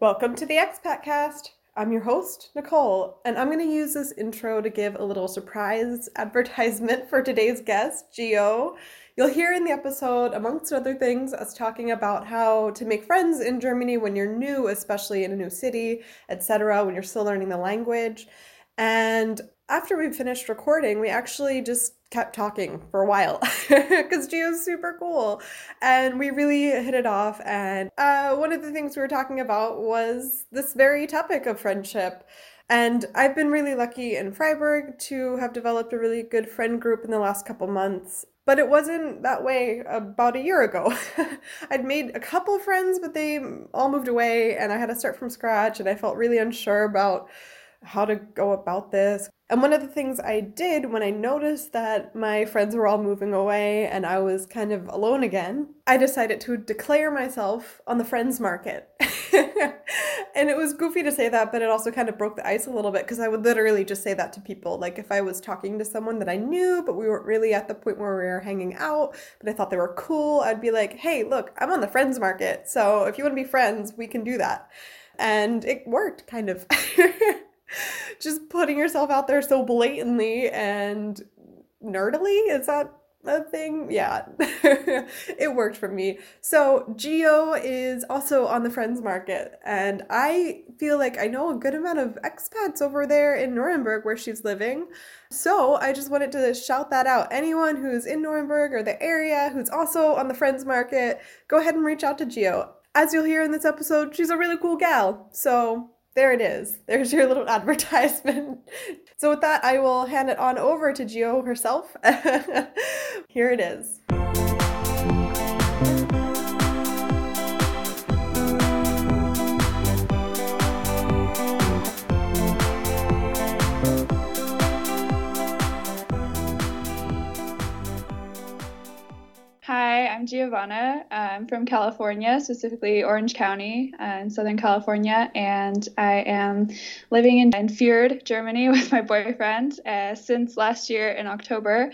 Welcome to the Expat Cast. I'm your host, Nicole, and I'm going to use this intro to give a little surprise advertisement for today's guest, Gyo. You'll hear in the episode, amongst other things, us talking about how to make friends in Germany when you're new, especially in a new city, etc., when you're still learning the language. And after we finished recording, we actually just kept talking for a while because Gyo's super cool and we really hit it off. And uh, one of the things we were talking about was this very topic of friendship. And I've been really lucky in Freiburg to have developed a really good friend group in the last couple months. But it wasn't that way about a year ago. I'd made a couple friends, but they all moved away, and I had to start from scratch, and I felt really unsure about how to go about this. And one of the things I did when I noticed that my friends were all moving away and I was kind of alone again, I decided to declare myself on the friends market. and it was goofy to say that, but it also kind of broke the ice a little bit because I would literally just say that to people. Like if I was talking to someone that I knew, but we weren't really at the point where we were hanging out, but I thought they were cool, I'd be like, hey, look, I'm on the friends market. So if you want to be friends, we can do that. And it worked kind of. just putting yourself out there so blatantly and nerdily? Is that a thing? Yeah. It worked for me. So Gyo is also on the friends market and i feel like i know a good amount of expats over there in nuremberg where she's living. So i just wanted to shout that out. Anyone who's in nuremberg or the area who's also on the friends market go ahead and reach out to Gyo as you'll hear in this episode she's a really cool gal. So there it is. There's your little advertisement. So, with that, I will hand it on over to Gyo herself. Here it is. Hi, I'm Gyovanna. I'm from California, specifically Orange County uh, in Southern California, and I am living in, in Fürth, Germany, with my boyfriend uh, since last year in October.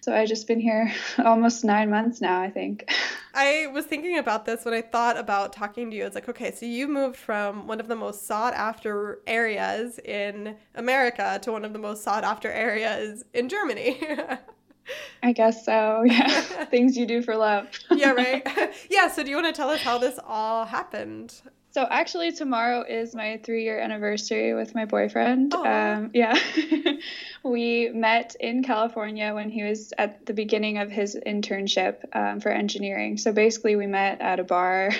So I've just been here almost nine months now, I think. I was thinking about this when I thought about talking to you. It's like, okay, so you moved from one of the most sought after areas in America to one of the most sought after areas in Germany. I guess so. Yeah. Things you do for love. yeah, right. Yeah. So, do you want to tell us how this all happened? So, actually, tomorrow is my three year anniversary with my boyfriend. Um, yeah. we met in California when he was at the beginning of his internship um, for engineering. So, basically, we met at a bar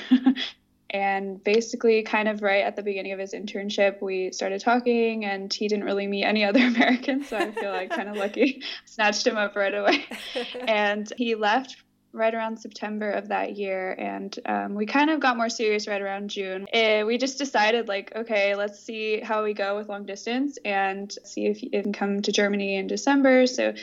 and basically, kind of right at the beginning of his internship, we started talking, and he didn't really meet any other Americans. So I feel like kind of lucky. Snatched him up right away. and he left right around September of that year, and um, we kind of got more serious right around June. And we just decided, like, okay, let's see how we go with long distance and see if he can come to Germany in December. So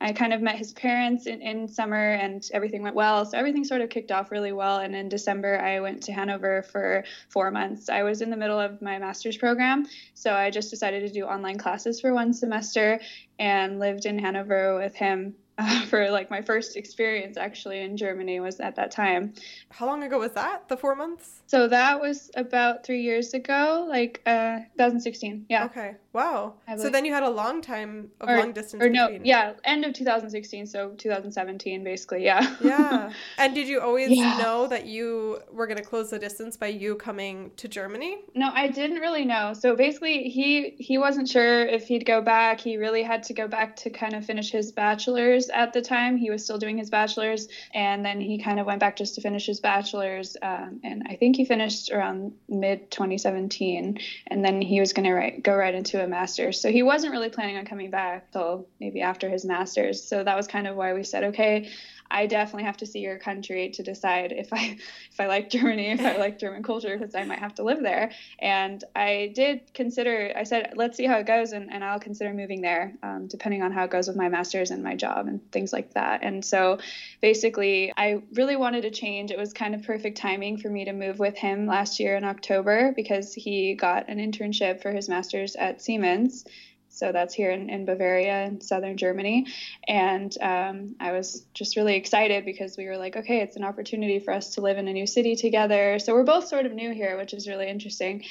I kind of met his parents in, in summer and everything went well. So everything sort of kicked off really well. And in December, I went to Hanover for four months. I was in the middle of my master's program. So I just decided to do online classes for one semester and lived in Hanover with him uh, for like my first experience actually in Germany was at that time. How long ago was that? The four months? So that was about three years ago, like uh, 2016. Yeah. Okay. Wow. So then you had a long time of or, long distance. Or no, between. yeah, end of 2016, so 2017 basically. Yeah. yeah. And did you always Yeah. know that you were going to close the distance by you coming to Germany? No, I didn't really know. So basically, he he wasn't sure if he'd go back. He really had to go back to kind of finish his bachelor's at the time. He was still doing his bachelor's, and then he kind of went back just to finish his bachelor's. Um, and I think he finished around mid 2017, and then he was going to go right into a master's. So he wasn't really planning on coming back till maybe after his master's. So that was kind of why we said, okay. I definitely have to see your country to decide if I if I like Germany, if I like German culture, because I might have to live there. And I did consider. I said, let's see how it goes, and, and I'll consider moving there, um, depending on how it goes with my master's and my job and things like that. And so, basically, I really wanted to change. It was kind of perfect timing for me to move with him last year in October because he got an internship for his master's at Siemens So that's here in, in Bavaria in southern Germany. And um, I was just really excited because we were like, okay, it's an opportunity for us to live in a new city together. So we're both sort of new here, which is really interesting.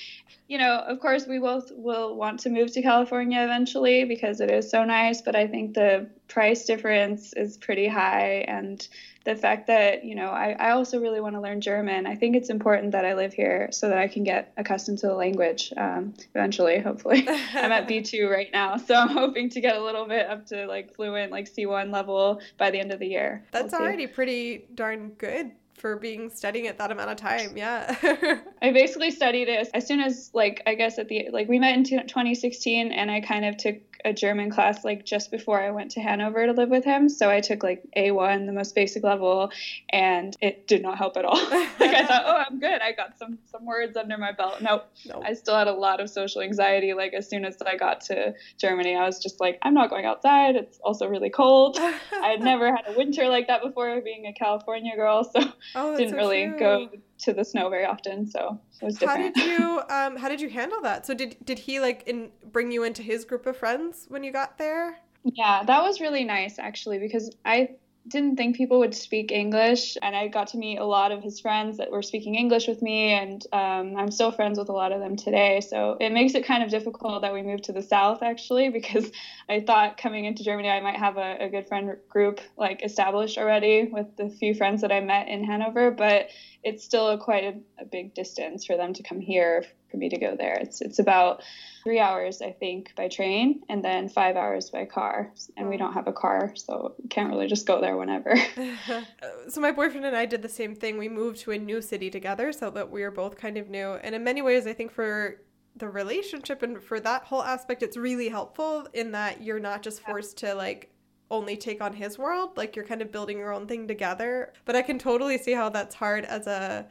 You know, of course, we both will want to move to California eventually because it is so nice, but I think the price difference is pretty high. And the fact that you know I, I also really want to learn german i think it's important that i live here so that i can get accustomed to the language um, eventually hopefully i'm at b2 right now so i'm hoping to get a little bit up to like fluent like c1 level by the end of the year that's we'll already pretty darn good for being studying it that amount of time. Yeah. I basically studied it as soon as like I guess at the like we met in 2016 and I kind of took a German class like just before I went to Hanover to live with him. So I took like A1, the most basic level, and it did not help at all. like I thought, oh, I'm good. I got some some words under my belt. Nope. nope. I still had a lot of social anxiety. Like as soon as I got to Germany, I was just like, I'm not going outside. It's also really cold. I had never had a winter like that before, being a California girl, so oh, didn't so really true. go to the snow very often. So it was different. How did you um how did you handle that? So did did he like in bring you into his group of friends when you got there? Yeah, that was really nice actually because I didn't think people would speak English, and I got to meet a lot of his friends that were speaking English with me, and um, I'm still friends with a lot of them today. So it makes it kind of difficult that we moved to the south, actually, because I thought coming into Germany I might have a, a good friend group like established already with the few friends that I met in Hanover, but it's still a quite a, a big distance for them to come here for me to go there. It's it's about three hours, I think, by train, and then five hours by car. And we don't have a car, so can't really just go there whenever. so my boyfriend and I did the same thing. We moved to a new city together, so that we were both kind of new. And in many ways, I think for the relationship and for that whole aspect, it's really helpful in that you're not just forced to like only take on his world like you're kind of building your own thing together but i can totally see how that's hard as a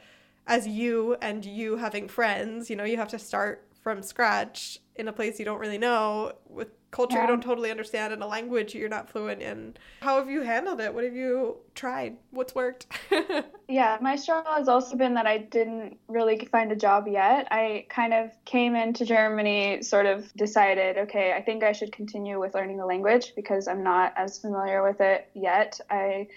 as you and you having friends, you know, you have to start from scratch in a place you don't really know with culture yeah. you don't totally understand and a language you're not fluent in. How have you handled it? What have you tried? What's worked? yeah, my struggle has also been that I didn't really find a job yet. I kind of came into Germany, sort of decided, okay, I think I should continue with learning the language because I'm not as familiar with it yet. I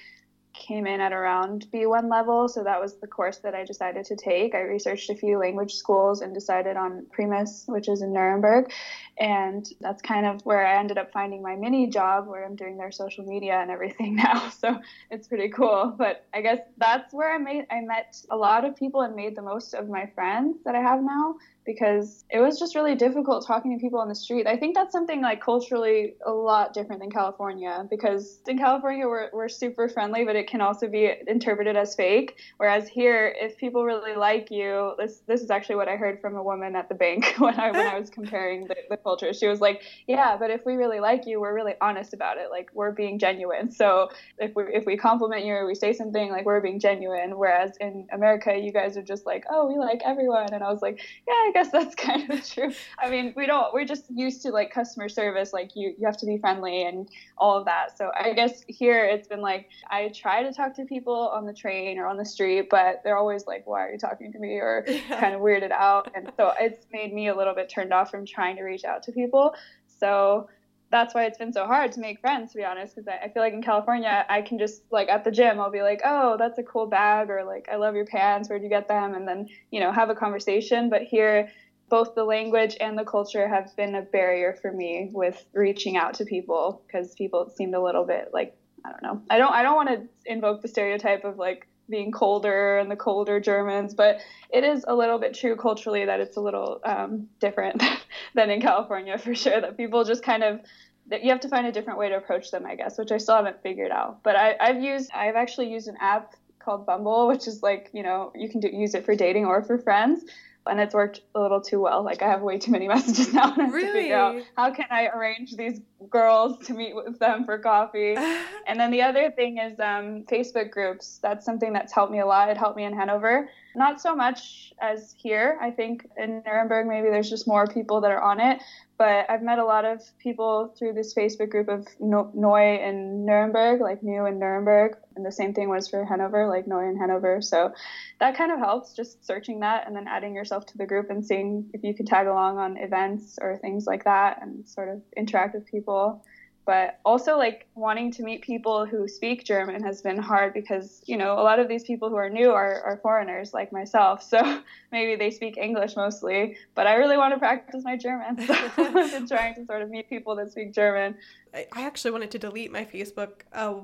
came in at around B1 level, so that was the course that I decided to take. I researched a few language schools and decided on Primus, which is in Nuremberg, and that's kind of where I ended up finding my mini job where I'm doing their social media and everything now. So it's pretty cool. But I guess that's where I made I met a lot of people and made the most of my friends that I have now because it was just really difficult talking to people on the street. I think that's something like culturally a lot different than California because in California we're, we're super friendly, but it can also be interpreted as fake. Whereas here, if people really like you, this this is actually what I heard from a woman at the bank when I when I was comparing the, the culture. She was like, "Yeah, but if we really like you, we're really honest about it. Like we're being genuine. So if we if we compliment you or we say something, like we're being genuine. Whereas in America, you guys are just like, oh, we like everyone. And I was like, yeah, I guess that's kind of true. I mean, we don't, we're just used to like customer service, like you, you have to be friendly and all of that. So I guess here it's been like, I try to talk to people on the train or on the street, but they're always like, why are you talking to me? Or yeah. kind of weirded out. And so it's made me a little bit turned off from trying to reach out to people. So that's why it's been so hard to make friends to be honest because I, I, feel like in california i can just like at the gym i'll be like oh that's a cool bag or like i love your pants where'd you get them? And then you know have a conversation. But here both the language and the culture have been a barrier for me with reaching out to people because people seemed a little bit like i don't know. I don't i don't want to invoke the stereotype of like being colder and the colder Germans, but it is a little bit true culturally that it's a little um, different than in California for sure. That people just kind of that you have to find a different way to approach them, I guess, which I still haven't figured out. But I, I've used I've actually used an app called Bumble, which is like you know you can do, use it for dating or for friends and it's worked a little too well. Like I have way too many messages now really? to figure out how can I arrange these girls to meet with them for coffee. and then the other thing is um, Facebook groups. That's something that's helped me a lot. It helped me in Hanover Not so much as here. I think in Nuremberg, maybe there's just more people that are on it. But I've met a lot of people through this Facebook group of Neu in Nuremberg, like new in Nuremberg. And the same thing was for Hanover, like Neu in Hanover. So that kind of helps just searching that and then adding yourself to the group and seeing if you can tag along on events or things like that and sort of interact with people but also like wanting to meet people who speak German has been hard because you know a lot of these people who are new are, are foreigners like myself so maybe they speak English mostly but I really want to practice my German so I've been trying to sort of meet people that speak German. I actually wanted to delete my Facebook a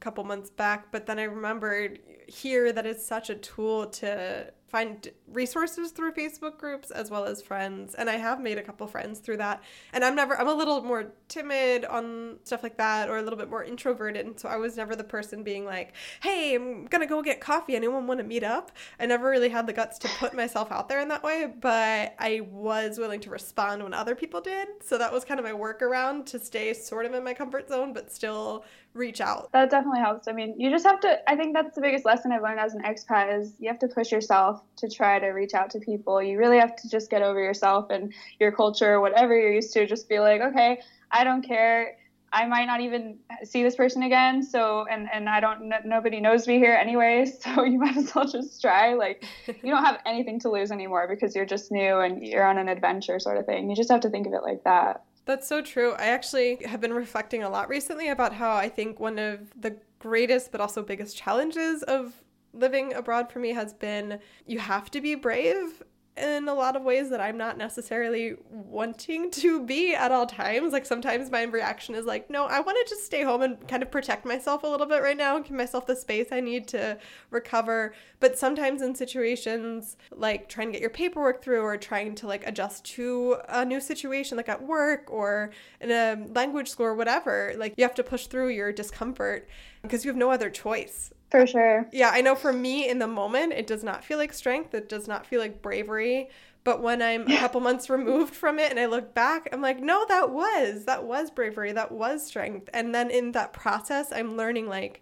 couple months back but then I remembered here that it's such a tool to find resources through Facebook groups as well as friends. And I have made a couple friends through that. And I'm never, I'm a little more timid on stuff like that or a little bit more introverted. And so I was never the person being like, hey, I'm going to go get coffee. Anyone want to meet up? I never really had the guts to put myself out there in that way, but I was willing to respond when other people did. So that was kind of my workaround to stay sort of in my comfort zone, but still reach out. That definitely helps. I mean, you just have to, I think that's the biggest lesson I've learned as an expat is you have to push yourself to try to reach out to people. You really have to just get over yourself and your culture, whatever you're used to, just be like, okay, I don't care. I might not even see this person again. So, and, and I don't, n- nobody knows me here anyway. So you might as well just try. Like, you don't have anything to lose anymore because you're just new and you're on an adventure sort of thing. You just have to think of it like that. That's so true. I actually have been reflecting a lot recently about how I think one of the greatest but also biggest challenges of living abroad for me has been you have to be brave in a lot of ways that I'm not necessarily wanting to be at all times. Like sometimes my reaction is like, no, I want to just stay home and kind of protect myself a little bit right now, and give myself the space I need to recover. But sometimes in situations like trying to get your paperwork through or trying to like adjust to a new situation, like at work or in a language school or whatever, like you have to push through your discomfort because you have no other choice. For sure. Yeah, I know for me in the moment, it does not feel like strength. It does not feel like bravery. But when I'm a couple months removed from it and I look back, I'm like, no, that was, that was bravery. That was strength. And then in that process, I'm learning, like,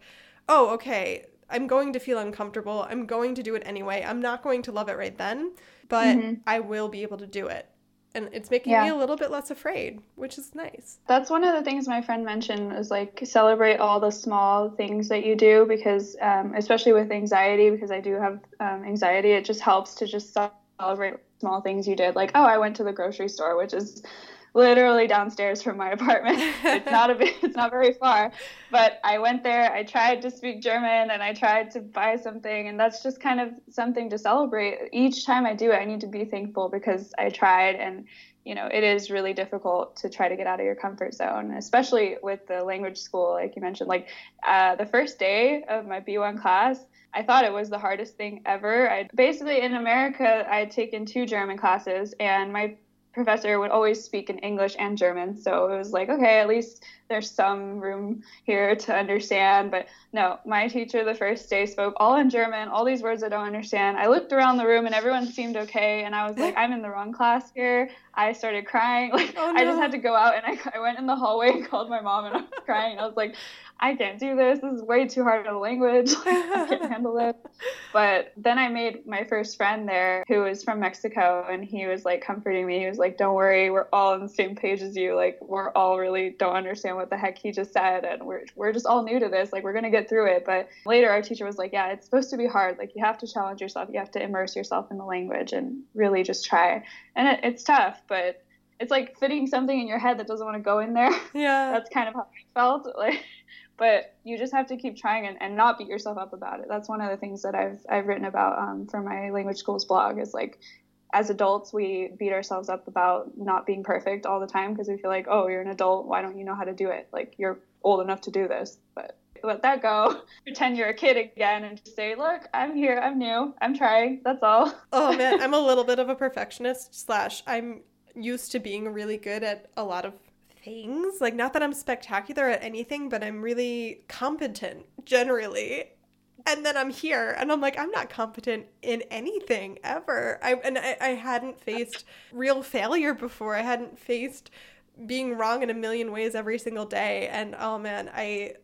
oh, okay, I'm going to feel uncomfortable. I'm going to do it anyway. I'm not going to love it right then, but mm-hmm. I will be able to do it and it's making yeah. me a little bit less afraid, which is nice. That's one of the things my friend mentioned is like celebrate all the small things that you do because, um, especially with anxiety, because I do have um, anxiety, it just helps to just celebrate small things you did. Like, oh, I went to the grocery store, which is literally downstairs from my apartment. it's not a bit, it's not very far, but I went there. I tried to speak German and I tried to buy something, and that's just kind of something to celebrate. Each time I do it, I need to be thankful because I tried, and you know it is really difficult to try to get out of your comfort zone, especially with the language school, like you mentioned. Like uh, the first day of my B1 class. I thought it was the hardest thing ever. I basically in America I had taken two German classes and my professor would always speak in English and German. So it was like, okay, at least there's some room here to understand. But no, my teacher the first day spoke all in German, all these words I don't understand. I looked around the room and everyone seemed okay. And I was like, I'm in the wrong class here. I started crying. Like, oh, no. I just had to go out and I, I went in the hallway and called my mom and I was crying. I was like, I can't do this. This is way too hard of a language. I can't handle it. But then I made my first friend there who was from Mexico and he was like comforting me. He was like, Don't worry, we're all on the same page as you. Like we're all really don't understand what the heck he just said and we're we're just all new to this. Like we're gonna get through it. But later our teacher was like, Yeah, it's supposed to be hard. Like you have to challenge yourself, you have to immerse yourself in the language and really just try. And it, it's tough, but it's like fitting something in your head that doesn't want to go in there. Yeah. That's kind of how I felt. Like but you just have to keep trying and, and not beat yourself up about it. That's one of the things that I've I've written about um, for my language schools blog is like as adults we beat ourselves up about not being perfect all the time because we feel like oh you're an adult. Why don't you know how to do it? Like you're old enough to do this. But let that go. Pretend you're a kid again and just say look i'm here. I'm new. I'm trying. That's all. Oh man. I'm a little bit of a perfectionist slash i'm used to being really good at a lot of things. Like, not that I'm spectacular at anything, but I'm really competent generally. And then I'm here and I'm like, I'm not competent in anything ever. I, and I, I hadn't faced real failure before. I hadn't faced being wrong in a million ways every single day. And oh man, I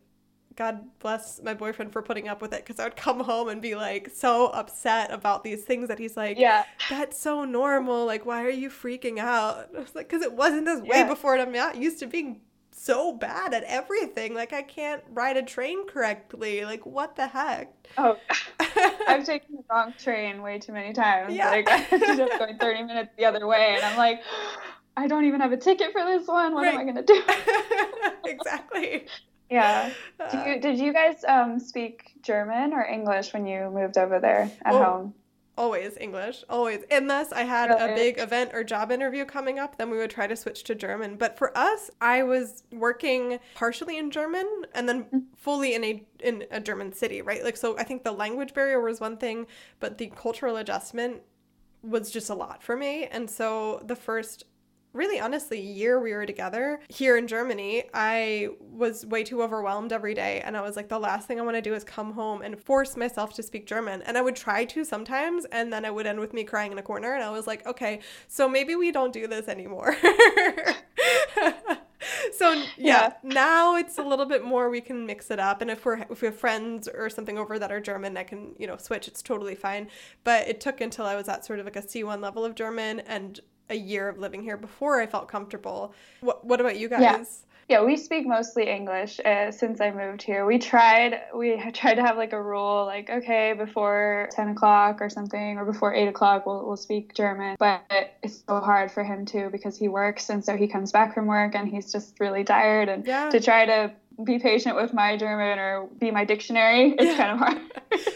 God bless my boyfriend for putting up with it because I would come home and be like so upset about these things that he's like, yeah, that's so normal. Like, why are you freaking out? I was like, because it wasn't this way before, and I'm not used to being so bad at everything. Like, I can't ride a train correctly. Like, what the heck? Oh, I've taken the wrong train way too many times. Yeah. Like, I ended up going 30 minutes the other way, and I'm like, I don't even have a ticket for this one. What right. am I going to do? exactly. Yeah. Uh, you, did you guys um, speak German or English when you moved over there at well, home? Always English, always. Unless I had really? a big event or job interview coming up, then we would try to switch to German. But for us, I was working partially in German and then mm-hmm. fully in a in a German city, right? Like so I think the language barrier was one thing, but the cultural adjustment was just a lot for me. And so the first really honestly year we were together here in Germany, I was way too overwhelmed every day. And I was like, the last thing I want to do is come home and force myself to speak German. And I would try to sometimes, and then it would end with me crying in a corner. And I was like, okay, so maybe we don't do this anymore. so yeah, yeah, now it's a little bit more we can mix it up and if we're if we have friends or something over that are german i can you know switch it's totally fine but it took until i was at sort of like a c1 level of german and a year of living here before I felt comfortable. What What about you guys? Yeah. Yeah, we speak mostly English uh, since I moved here. We tried we tried to have like a rule, like okay, before ten o'clock or something, or before eight o'clock, we'll we'll speak German. But it's so hard for him too because he works, and so he comes back from work and he's just really tired. And yeah. to try to be patient with my German or be my dictionary, it's yeah. kind of hard.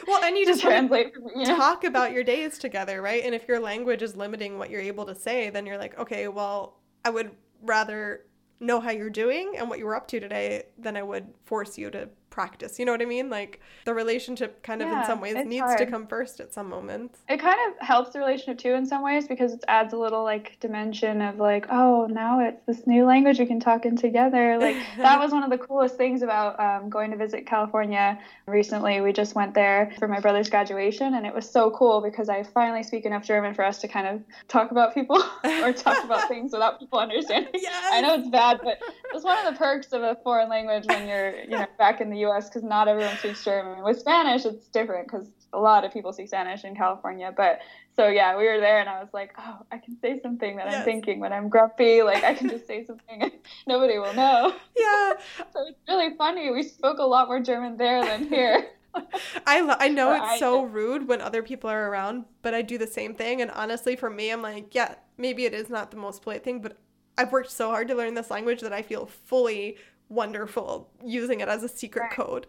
well, and you just translate. You know? Talk about your days together, right? And if your language is limiting what you're able to say, then you're like, okay, well, I would rather know how you're doing and what you were up to today than I would force you to practice. You know what I mean? Like the relationship kind of yeah, in some ways needs hard. to come first at some moments. It kind of helps the relationship too in some ways because it adds a little like dimension of like, oh, now it's this new language we can talk in together. Like that was one of the coolest things about um, going to visit California recently. We just went there for my brother's graduation and it was so cool because I finally speak enough German for us to kind of talk about people or talk about things without people understanding. Yes. I know it's bad, but it's one of the perks of a foreign language when you're, you know, back in the U.S. because not everyone speaks German. With Spanish, it's different because a lot of people speak Spanish in California. But so yeah, we were there, and I was like, oh, I can say something that yes. I'm thinking when I'm grumpy. Like I can just say something, and nobody will know. Yeah. so it's really funny. We spoke a lot more German there than here. I, lo- I know it's so rude when other people are around, but I do the same thing. And honestly, for me, I'm like, yeah, maybe it is not the most polite thing, but I've worked so hard to learn this language that I feel fully wonderful using it as a secret right. code.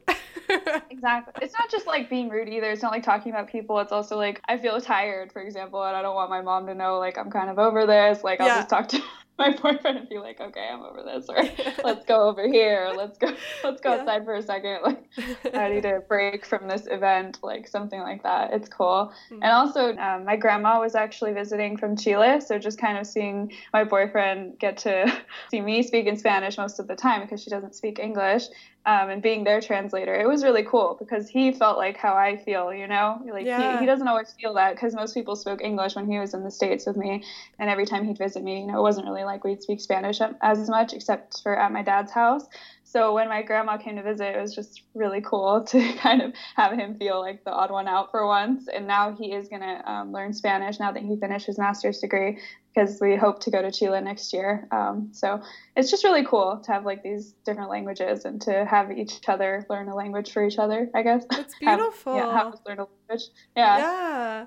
exactly. It's not just like being rude either. It's not like talking about people. It's also like I feel tired, for example, and I don't want my mom to know like I'm kind of over this. Like I'll yeah. just talk to my boyfriend would be like, okay, I'm over this, or let's go over here, let's go, let's go yeah. outside for a second. Like, I need a break from this event, like something like that. It's cool. Mm-hmm. And also, um, my grandma was actually visiting from Chile, so just kind of seeing my boyfriend get to see me speak in Spanish most of the time because she doesn't speak English, um, and being their translator, it was really cool because he felt like how I feel, you know? Like yeah. he, he doesn't always feel that because most people spoke English when he was in the States with me. And every time he'd visit me, you know, it wasn't really like we'd speak Spanish as much except for at my dad's house. So when my grandma came to visit, it was just really cool to kind of have him feel like the odd one out for once. And now he is going to um, learn Spanish now that he finished his master's degree because we hope to go to Chile next year. Um, so it's just really cool to have like these different languages and to have each other learn a language for each other. I guess it's beautiful. have, yeah, have us learn a language. Yeah. Yeah.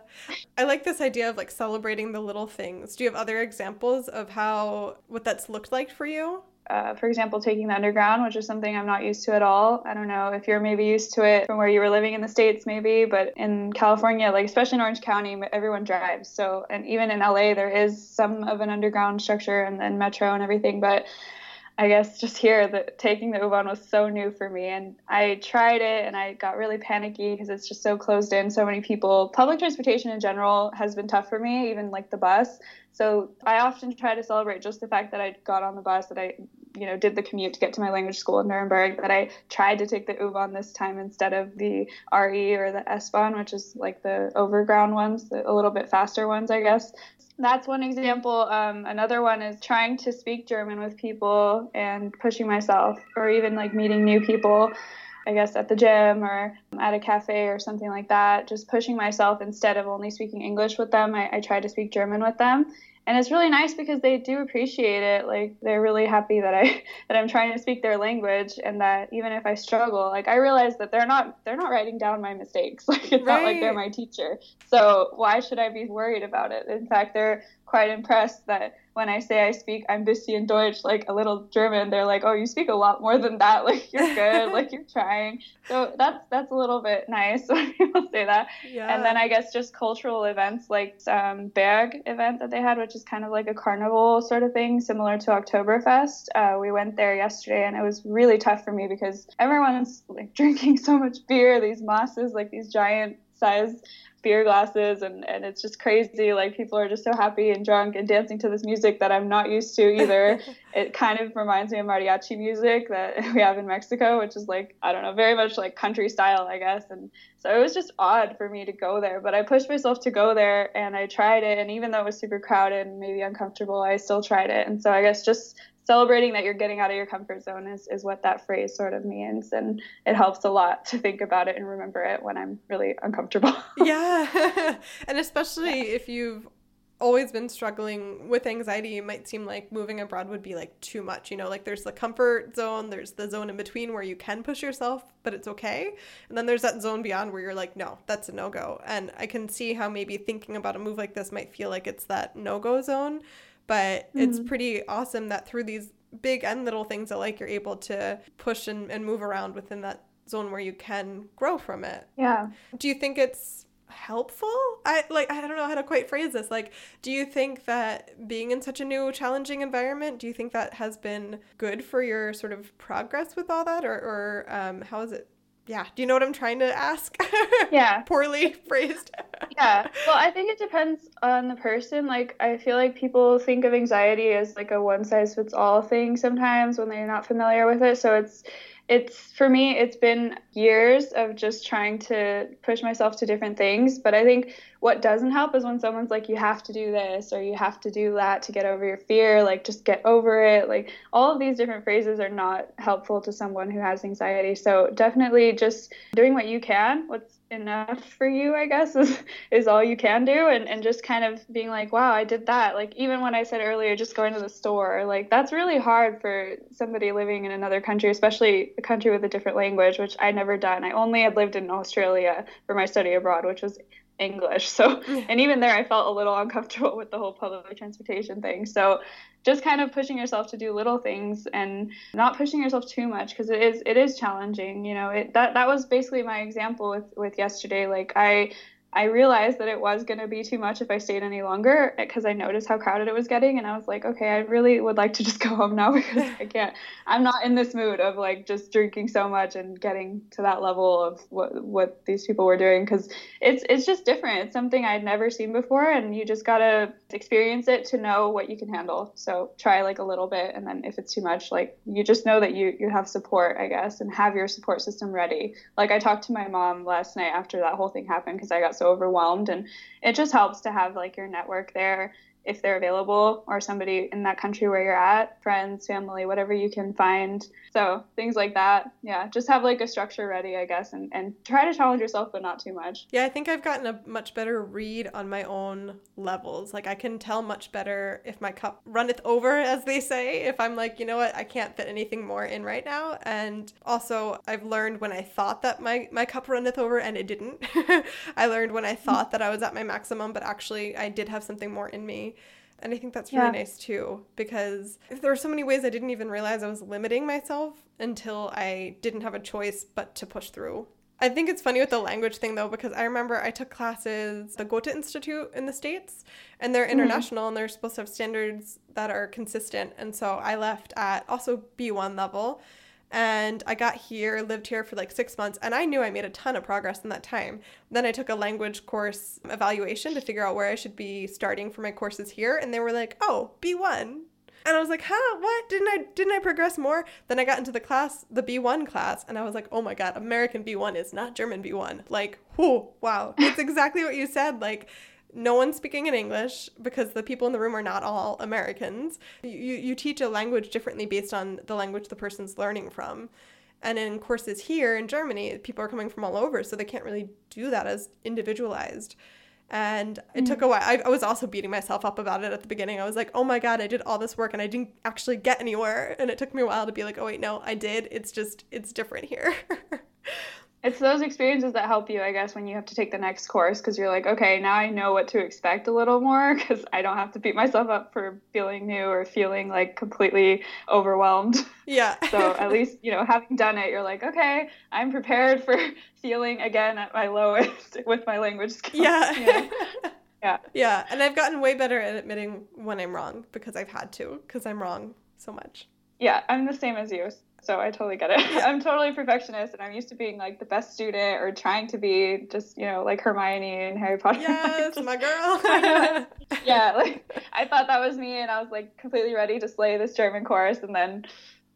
I like this idea of like celebrating the little things. Do you have other examples of how what that's looked like for you? Uh, for example, taking the underground, which is something I'm not used to at all. I don't know if you're maybe used to it from where you were living in the States, maybe, but in California, like especially in Orange County, everyone drives. So, and even in LA, there is some of an underground structure and, and metro and everything, but I guess just here that taking the U-Bahn was so new for me and I tried it and I got really panicky because it's just so closed in so many people public transportation in general has been tough for me even like the bus so I often try to celebrate just the fact that I got on the bus that I you know did the commute to get to my language school in Nuremberg that I tried to take the U-Bahn this time instead of the RE or the S-Bahn which is like the overground ones the, a little bit faster ones I guess that's one example. Um, another one is trying to speak German with people and pushing myself, or even like meeting new people I guess, at the gym or um, at a cafe or something like that, just pushing myself instead of only speaking English with them, I, I try to speak German with them. And it's really nice because they do appreciate it. Like they're really happy that i that i'm trying to speak their language and that even if i struggle like i realize that they're not they're not writing down my mistakes. Like it's right. not like they're my teacher. So why should i be worried about it? In fact they're quite impressed that when I say I speak I'm ein bisschen Deutsch, like a little German, they're like, "Oh, you speak a lot more than that. Like you're good. like you're trying." So that's that's a little bit nice when people say that. Yeah. And then I guess just cultural events like um, Berg event that they had, which is kind of like a carnival sort of thing, similar to Oktoberfest. Uh, we went there yesterday, and it was really tough for me because everyone's like drinking so much beer. These mosses, like these giant size beer glasses and, and it's just crazy. Like people are just so happy and drunk and dancing to this music that i'm not used to either. It kind of reminds me of mariachi music that we have in mexico which is like i don't know very much like country style i guess. And so it was just odd for me to go there but i pushed myself to go there and i tried it. And even though it was super crowded and maybe uncomfortable i still tried it. And so i guess just celebrating that you're getting out of your comfort zone is, is what that phrase sort of means. And it helps a lot to think about it and remember it when i'm really uncomfortable. Yeah. And especially yeah. if you've always been struggling with anxiety it might seem like moving abroad would be like too much you know like there's the comfort zone there's the zone in between where you can push yourself but it's okay and then there's that zone beyond where you're like no that's a no-go and i can see how maybe thinking about a move like this might feel like it's that no-go zone but mm-hmm. it's pretty awesome that through these big and little things alike, you're able to push and, and move around within that zone where you can grow from it. Yeah. Do you think it's helpful? I like I don't know how to quite phrase this. Like, do you think that being in such a new challenging environment, do you think that has been good for your sort of progress with all that? Or or um, how is it? Yeah do you know what i'm trying to ask? Yeah. Poorly phrased. Yeah. Well i think it depends on the person. Like i feel like people think of anxiety as like a one size fits all thing sometimes when they're not familiar with it. So it's it's for me it's been years of just trying to push myself to different things but i think what doesn't help is when someone's like you have to do this or you have to do that to get over your fear like just get over it like all of these different phrases are not helpful to someone who has anxiety. So definitely just doing what you can what's enough for you i guess is, is all you can do. And, and just kind of being like wow i did that. Like even when i said earlier just going to the store like that's really hard for somebody living in another country especially a country with a different language which i never done. I only had lived in australia for my study abroad which was english. So and even there i felt a little uncomfortable with the whole public transportation thing. So just kind of pushing yourself to do little things and not pushing yourself too much because it is it is challenging you know it that that was basically my example with with yesterday. Like i I realized that it was going to be too much if I stayed any longer eh, because I noticed how crowded it was getting. And I was like, okay, I really would like to just go home now because I can't. I'm not in this mood of like just drinking so much and getting to that level of what what these people were doing because it's it's just different. It's something I'd never seen before, and you just gotta experience it to know what you can handle. So try like a little bit, and then if it's too much, like you just know that you you have support, I guess, and have your support system ready. Like I talked to my mom last night after that whole thing happened because I got so overwhelmed and it just helps to have like your network there if they're available or somebody in that country where you're at, friends, family, whatever you can find. So things like that. Yeah, just have like a structure ready, I guess, and, and try to challenge yourself, but not too much. Yeah, I think I've gotten a much better read on my own levels. Like I can tell much better if my cup runneth over, as they say, if I'm like, you know what, I can't fit anything more in right now. And also I've learned when I thought that my, my cup runneth over and it didn't. I learned when I thought mm-hmm. that I was at my maximum, but actually I did have something more in me. And I think that's really yeah. nice too, because if there are so many ways I didn't even realize I was limiting myself until I didn't have a choice but to push through. I think it's funny with the language thing though, because I remember I took classes the Goethe Institute in the States, and they're mm-hmm. international mm-hmm. and they're supposed to have standards that are consistent. And so I left at also B1 level and I got here, lived here for like six months, and I knew I made a ton of progress in that time. Then I took a language course evaluation to figure out where I should be starting for my courses here, and they were like, "Oh, B1." And I was like, "Huh? What? Didn't I didn't I progress more?" Then I got into the class, the B1 class, and I was like, "Oh my god, American B1 is not German B1." Like, whoo, wow. It's exactly what you said. Like no one's speaking in English because the people in the room are not all Americans. You, you teach a language differently based on the language the person's learning from. And in courses here in Germany, people are coming from all over, so they can't really do that as individualized. And it mm-hmm. took a while. I, I, was also beating myself up about it at the beginning. I was like, oh my God, I did all this work and I didn't actually get anywhere. And it took me a while to be like, oh, wait, no, I did. It's just, it's different here. it's those experiences that help you, I guess, when you have to take the next course because you're like, okay, now I know what to expect a little more because I don't have to beat myself up for feeling new or feeling like completely overwhelmed. Yeah. so at least, you know, having done it, you're like, okay, I'm prepared for feeling again at my lowest with my language skills. Yeah. You know? Yeah. Yeah. And I've gotten way better at admitting when I'm wrong because I've had to because I'm wrong so much. Yeah, I'm the same as you so I totally get it. I'm totally perfectionist, and I'm used to being like the best student or trying to be, just you know, like Hermione and Harry Potter. Yes, my girl. yeah, like I thought that was me, and I was like completely ready to slay this German course, and then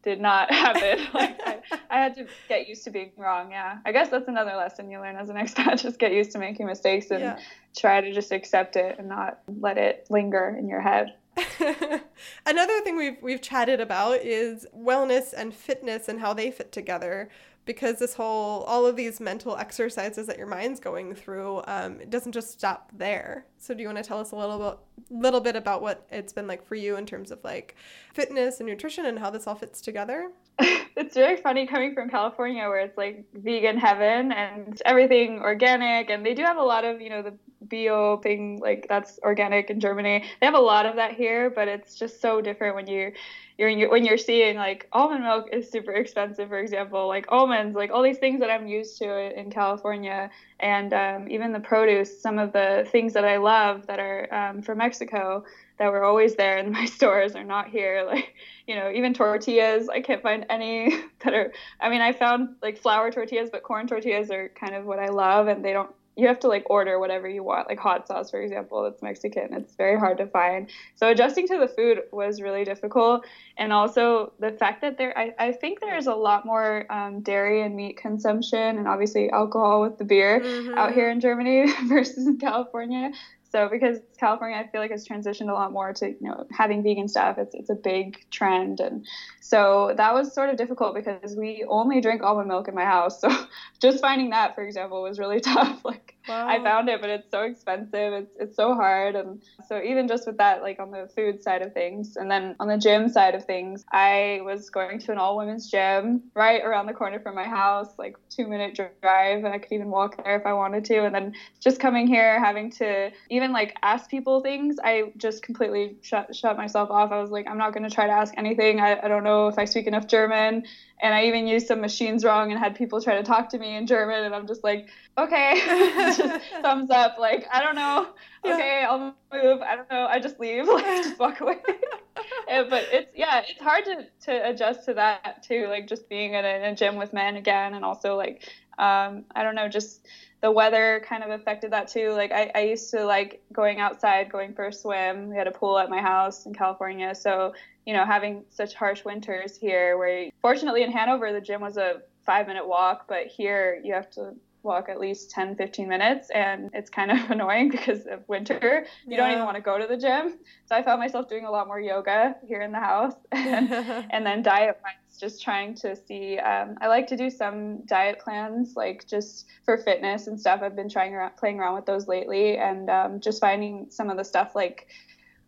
did not happen. Like I, I had to get used to being wrong. Yeah, I guess that's another lesson you learn as an expat: just get used to making mistakes and yeah. try to just accept it and not let it linger in your head. Another thing we've we've chatted about is wellness and fitness and how they fit together because this whole all of these mental exercises that your mind's going through um, it doesn't just stop there. So do you want to tell us a little bit little bit about what it's been like for you in terms of like fitness and nutrition and how this all fits together? It's really funny coming from california where it's like vegan heaven and everything organic and they do have a lot of you know the bio thing like that's organic in Germany. They have a lot of that here, but it's just so different when you you're when you're seeing like almond milk is super expensive, for example, like almonds, like all these things that I'm used to in California, and um, even the produce. Some of the things that I love that are um, from Mexico that were always there in my stores are not here. Like you know, even tortillas, I can't find any that are. I mean, I found like flour tortillas, but corn tortillas are kind of what I love, and they don't you have to like order whatever you want, like hot sauce, for example, that's Mexican. It's very hard to find. So adjusting to the food was really difficult. And also the fact that there, I, I think there's a lot more um, dairy and meat consumption and obviously alcohol with the beer mm-hmm. out here in Germany versus in California. So because California, I feel like has transitioned a lot more to you know having vegan stuff. It's it's a big trend, and so that was sort of difficult because we only drink almond milk in my house. So just finding that, for example, was really tough. Like wow. I found it, but it's so expensive. It's it's so hard, and so even just with that, like on the food side of things, and then on the gym side of things, I was going to an all women's gym right around the corner from my house, like two minute drive, and I could even walk there if I wanted to. And then just coming here, having to even like ask people things, I just completely shut shut myself off. I was like, I'm not going to try to ask anything. I, I don't know if I speak enough German. And I even used some machines wrong and had people try to talk to me in German. And I'm just like, okay, just thumbs up. Like, I don't know. Okay. I'll move. I don't know. I just leave. Like, just walk away. but it's, yeah, it's hard to, to adjust to that too. Like, just being in a, in a gym with men again. And also, like, um, I don't know, just the weather kind of affected that too. Like I, I used to like going outside, going for a swim. We had a pool at my house in California. So, you know, having such harsh winters here where fortunately in Hanover the gym was a five minute walk, but here you have to walk at least 10 15 minutes and it's kind of annoying because of winter. You yeah. don't even want to go to the gym. So i found myself doing a lot more yoga here in the house and, and then diet plans just trying to see um, i like to do some diet plans like just for fitness and stuff. I've been trying around playing around with those lately and um, just finding some of the stuff like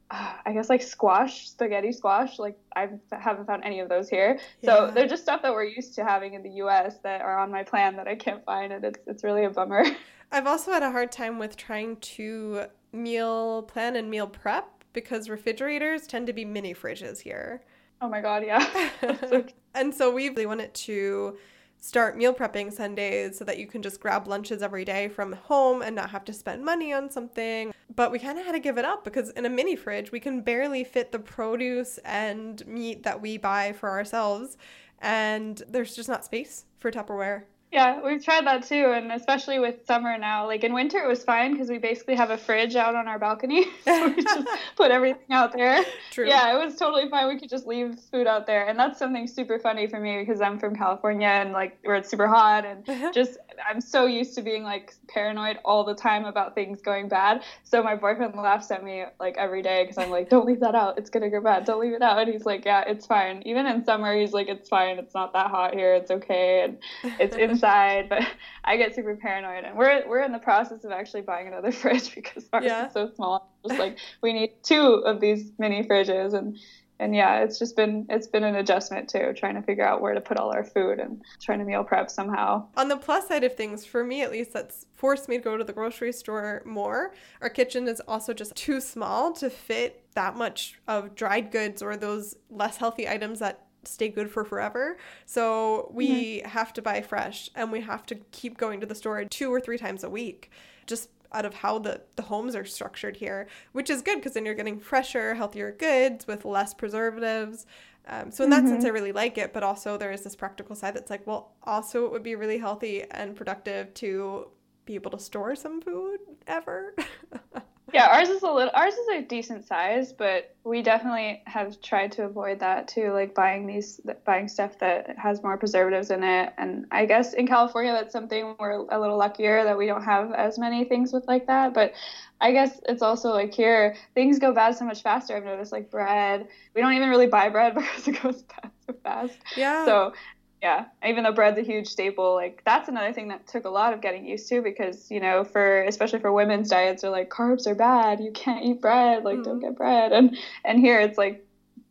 I guess like squash, spaghetti squash. Like I haven't found any of those here. Yeah. So they're just stuff that we're used to having in the U.S. that are on my plan that I can't find, and it's it's really a bummer. I've also had a hard time with trying to meal plan and meal prep because refrigerators tend to be mini fridges here. Oh my god, yeah. and so we really wanted to start meal prepping Sundays so that you can just grab lunches every day from home and not have to spend money on something. But we kind of had to give it up because in a mini fridge, we can barely fit the produce and meat that we buy for ourselves. And there's just not space for Tupperware. Yeah, we've tried that too, and especially with summer now. Like in winter, it was fine because we basically have a fridge out on our balcony, so we just put everything out there. True. Yeah, it was totally fine. We could just leave food out there, and that's something super funny for me because I'm from California and like where it's super hot, and uh-huh. just I'm so used to being like paranoid all the time about things going bad. So my boyfriend laughs at me like every day because I'm like, "Don't leave that out. It's gonna go bad. Don't leave it out." And he's like, "Yeah, it's fine." Even in summer, he's like, "It's fine. It's not that hot here. It's okay." And it's inside but I get super paranoid. And we're we're in the process of actually buying another fridge because ours yeah. is so small. Just like we need two of these mini fridges, and and yeah, it's just been it's been an adjustment too, trying to figure out where to put all our food and trying to meal prep somehow. On the plus side of things, for me at least, that's forced me to go to the grocery store more. Our kitchen is also just too small to fit that much of dried goods or those less healthy items that stay good for forever. So we mm-hmm. have to buy fresh and we have to keep going to the store two or three times a week just out of how the, the homes are structured here, which is good because then you're getting fresher, healthier goods with less preservatives. Um, so in that mm-hmm. sense, I really like it. But also there is this practical side that's like, well, also it would be really healthy and productive to be able to store some food ever. yeah, ours is a little ours is a decent size, but we definitely have tried to avoid that too, like buying these buying stuff that has more preservatives in it. And I guess in California that's something we're a little luckier that we don't have as many things with like that, but I guess it's also like here things go bad so much faster. I've noticed like bread. We don't even really buy bread because it goes bad so fast. Yeah. So yeah even though bread's a huge staple like that's another thing that took a lot of getting used to because you know for especially for women's diets are like carbs are bad you can't eat bread like mm-hmm. don't get bread and and here it's like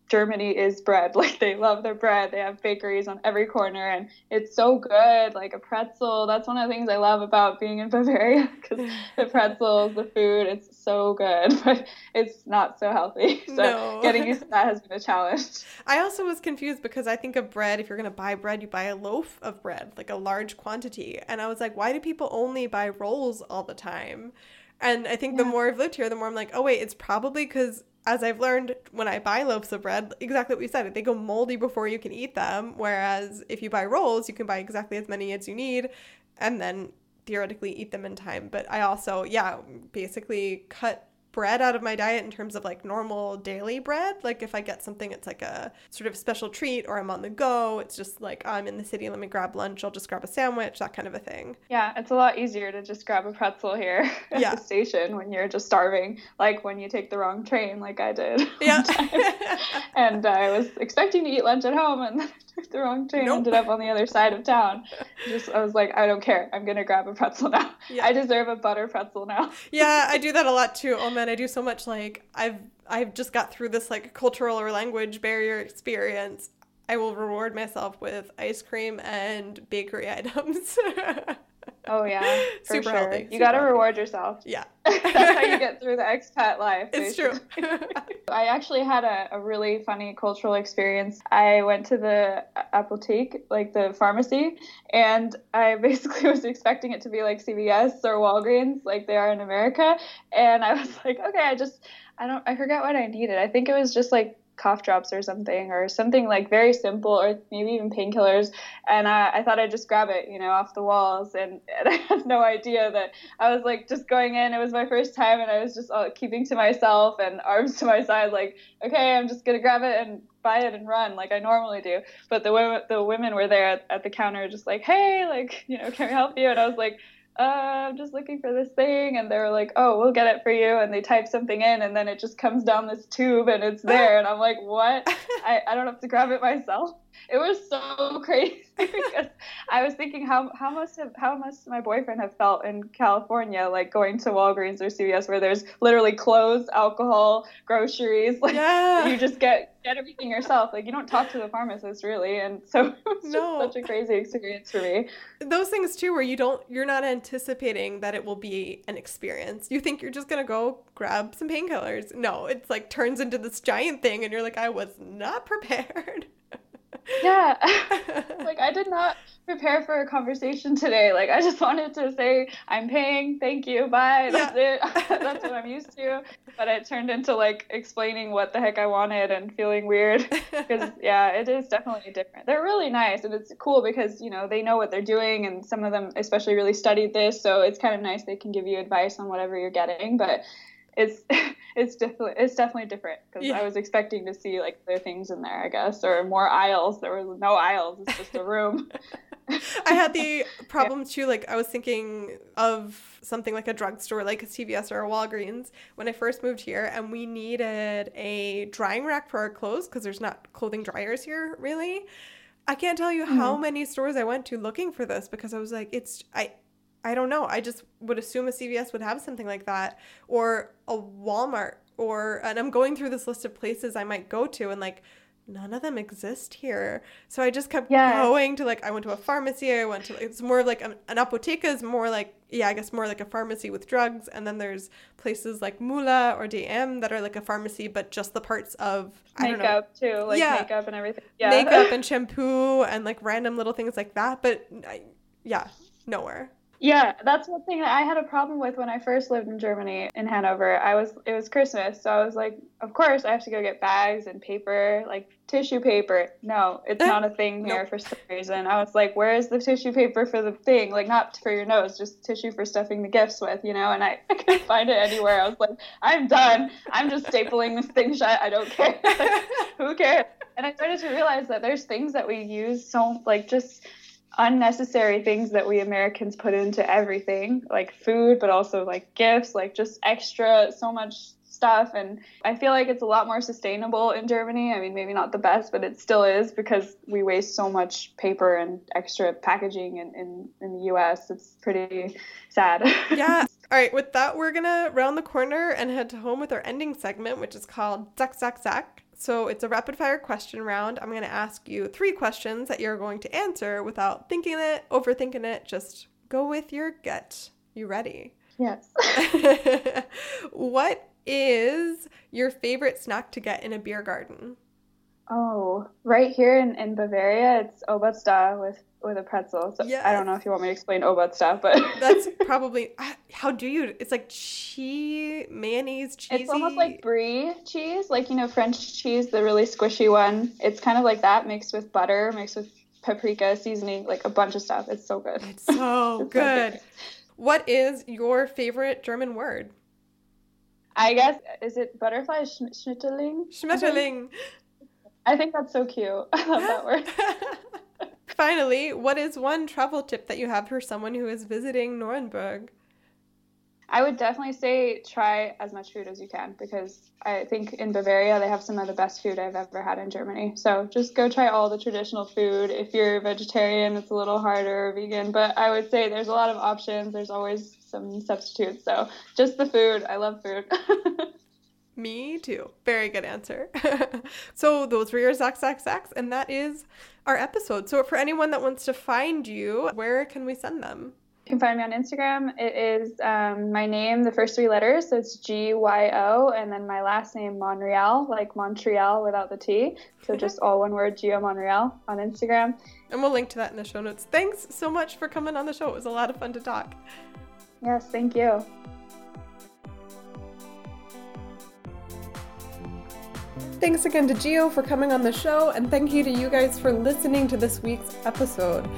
Germany is bread. Like they love their bread. They have bakeries on every corner and it's so good. Like a pretzel. That's one of the things I love about being in Bavaria because the pretzels, the food, it's so good, but it's not so healthy. So no. getting used to that has been a challenge. I also was confused because I think of bread, if you're going to buy bread, you buy a loaf of bread, like a large quantity. And I was like, why do people only buy rolls all the time? And I think yeah. the more I've lived here, the more I'm like, oh, wait, it's probably because as I've learned when I buy loaves of bread, exactly what we said, they go moldy before you can eat them. Whereas if you buy rolls, you can buy exactly as many as you need and then theoretically eat them in time. But I also, yeah, basically cut bread out of my diet in terms of like normal daily bread. Like if I get something, it's like a sort of special treat or I'm on the go. It's just like I'm in the city, let me grab lunch. I'll just grab a sandwich, that kind of a thing. Yeah, it's a lot easier to just grab a pretzel here at yeah. the station when you're just starving, like when you take the wrong train, like I did. Yeah. and I was expecting to eat lunch at home and then I took the wrong train, nope. ended up on the other side of town. Just I was like, I don't care. I'm gonna grab a pretzel now. Yeah. I deserve a butter pretzel now. yeah, I do that a lot too. Oh man, and I do so much like I've I've just got through this like cultural or language barrier experience. I will reward myself with ice cream and bakery items. Oh yeah, super sure. healthy. You got to reward yourself. Yeah, that's how you get through the expat life. It's true. I actually had a, a really funny cultural experience. I went to the apotheke, like the pharmacy, and I basically was expecting it to be like CVS or Walgreens, like they are in America. And I was like, okay, I just, I don't, I forgot what I needed. I think it was just like cough drops or something or something like very simple or maybe even painkillers. And I, I thought i'd just grab it you know off the walls. And, and i had no idea that i was like just going in. It was my first time and i was just uh, keeping to myself and arms to my side like okay i'm just gonna grab it and buy it and run like i normally do. But the women the women were there at, at the counter just like hey like you know can we help you? And i was like uh, I'm just looking for this thing. And they were like, oh, we'll get it for you. And they type something in, and then it just comes down this tube and it's there. And I'm like, what? I, I don't have to grab it myself. It was so crazy because I was thinking how how must have how must my boyfriend have felt in California, like going to Walgreens or CVS where there's literally clothes, alcohol, groceries. Like yeah. you just get get everything yourself. Like you don't talk to the pharmacist really, and so it was no. such a crazy experience for me. Those things too, where you don't you're not anticipating that it will be an experience. You think you're just gonna go grab some painkillers. No, it's like turns into this giant thing, and you're like, I was not prepared. Yeah. like I did not prepare for a conversation today. Like I just wanted to say I'm paying, thank you, bye. That's yeah. it. That's what I'm used to. But it turned into like explaining what the heck I wanted and feeling weird because yeah, it is definitely different. They're really nice and it's cool because you know they know what they're doing and some of them especially really studied this, so it's kind of nice they can give you advice on whatever you're getting. But it's it's definitely it's definitely different because yeah. I was expecting to see like other things in there, I guess, or more aisles. There was no aisles; it's just a room. I had the problem yeah. too. Like I was thinking of something like a drugstore, like a CVS or a Walgreens, when I first moved here, and we needed a drying rack for our clothes because there's not clothing dryers here really. I can't tell you mm-hmm. how many stores I went to looking for this because I was like, it's I I don't know. I just would assume a CVS would have something like that or a Walmart or and I'm going through this list of places I might go to and like none of them exist here. So I just kept yeah. going to like I went to a pharmacy, I went to it's more of like an, an apotheke is more like yeah, I guess more like a pharmacy with drugs and then there's places like Müller or DM that are like a pharmacy but just the parts of I makeup too, like yeah. makeup and everything. Yeah. Makeup and shampoo and like random little things like that, but I, yeah, nowhere. Yeah, that's one thing that I had a problem with when I first lived in Germany in Hanover. I was it was Christmas, so I was like, of course I have to go get bags and paper, like tissue paper. No, it's not a thing here nope. for some reason. I was like, where is the tissue paper for the thing? Like not for your nose, just tissue for stuffing the gifts with, you know? And I, I couldn't find it anywhere. I was like, I'm done. I'm just stapling this thing shut. I don't care. Who cares? And I started to realize that there's things that we use so like just unnecessary things that we Americans put into everything, like food, but also like gifts, like just extra, so much stuff. And I feel like it's a lot more sustainable in Germany. I mean, maybe not the best, but it still is because we waste so much paper and extra packaging in, in, in the US. It's pretty sad. Yeah. All right, with that, we're going to round the corner and head to home with our ending segment, which is called Zack, Zack, Zack. So it's a rapid fire question round. I'm going to ask you three questions that you're going to answer without thinking it, overthinking it. Just go with your gut. You ready? Yes. what is your favorite snack to get in a beer garden? Oh, right here in, in Bavaria, it's Obatzda with with a pretzel. So yes. I don't know if you want me to explain Obatzda, but that's probably how do you? It's like cheese, mayonnaise, cheese. It's almost like brie cheese, like you know French cheese, the really squishy one. It's kind of like that mixed with butter, mixed with paprika seasoning, like a bunch of stuff. It's so good. It's so it's good. So good. What is your favorite German word? I guess is it butterfly Schmetterling? Schmetterling. I think that's so cute. I love that word. Finally, what is one travel tip that you have for someone who is visiting Nuremberg? I would definitely say try as much food as you can because I think in Bavaria they have some of the best food I've ever had in Germany. So just go try all the traditional food. If you're vegetarian, it's a little harder, or vegan, but I would say there's a lot of options. There's always some substitutes. So just the food. I love food. Me too. Very good answer. so those were your Zack Zack Zacks, and that is our episode. So for anyone that wants to find you, where can we send them? You can find me on Instagram. It is um, my name, the first three letters. So it's G Y O, and then my last name, Monreal, like Montreal without the T. So just all one word, Gyo Monreal on Instagram. And we'll link to that in the show notes. Thanks so much for coming on the show. It was a lot of fun to talk. Yes, thank you. Thanks again to Gyo for coming on the show, and thank you to you guys for listening to this week's episode.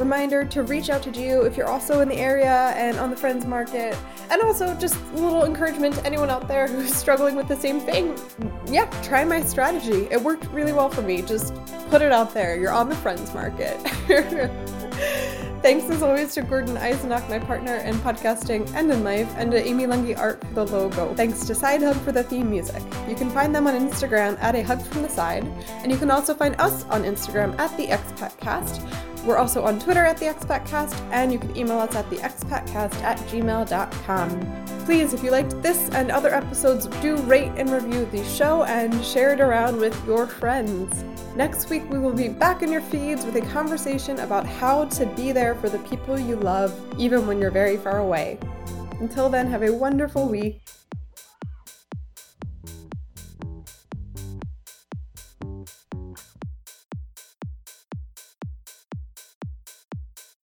Reminder to reach out to Gyo if you're also in the area and on the Friends Market. And also, just a little encouragement to anyone out there who's struggling with the same thing. Yeah, try my strategy. It worked really well for me. Just put it out there. You're on the Friends Market. Thanks as always to Gordon Eisenach, my partner in podcasting and in life, and to Amy Lungi Art for the logo. Thanks to Side Hug for the theme music. You can find them on Instagram at a hug from the side, and you can also find us on Instagram at the Expatcast. We're also on Twitter at the Expatcast, and you can email us at the expatcast at gmail.com. Please, if you liked this and other episodes, do rate and review the show and share it around with your friends. Next week, we will be back in your feeds with a conversation about how to be there for the people you love, even when you're very far away. Until then, have a wonderful week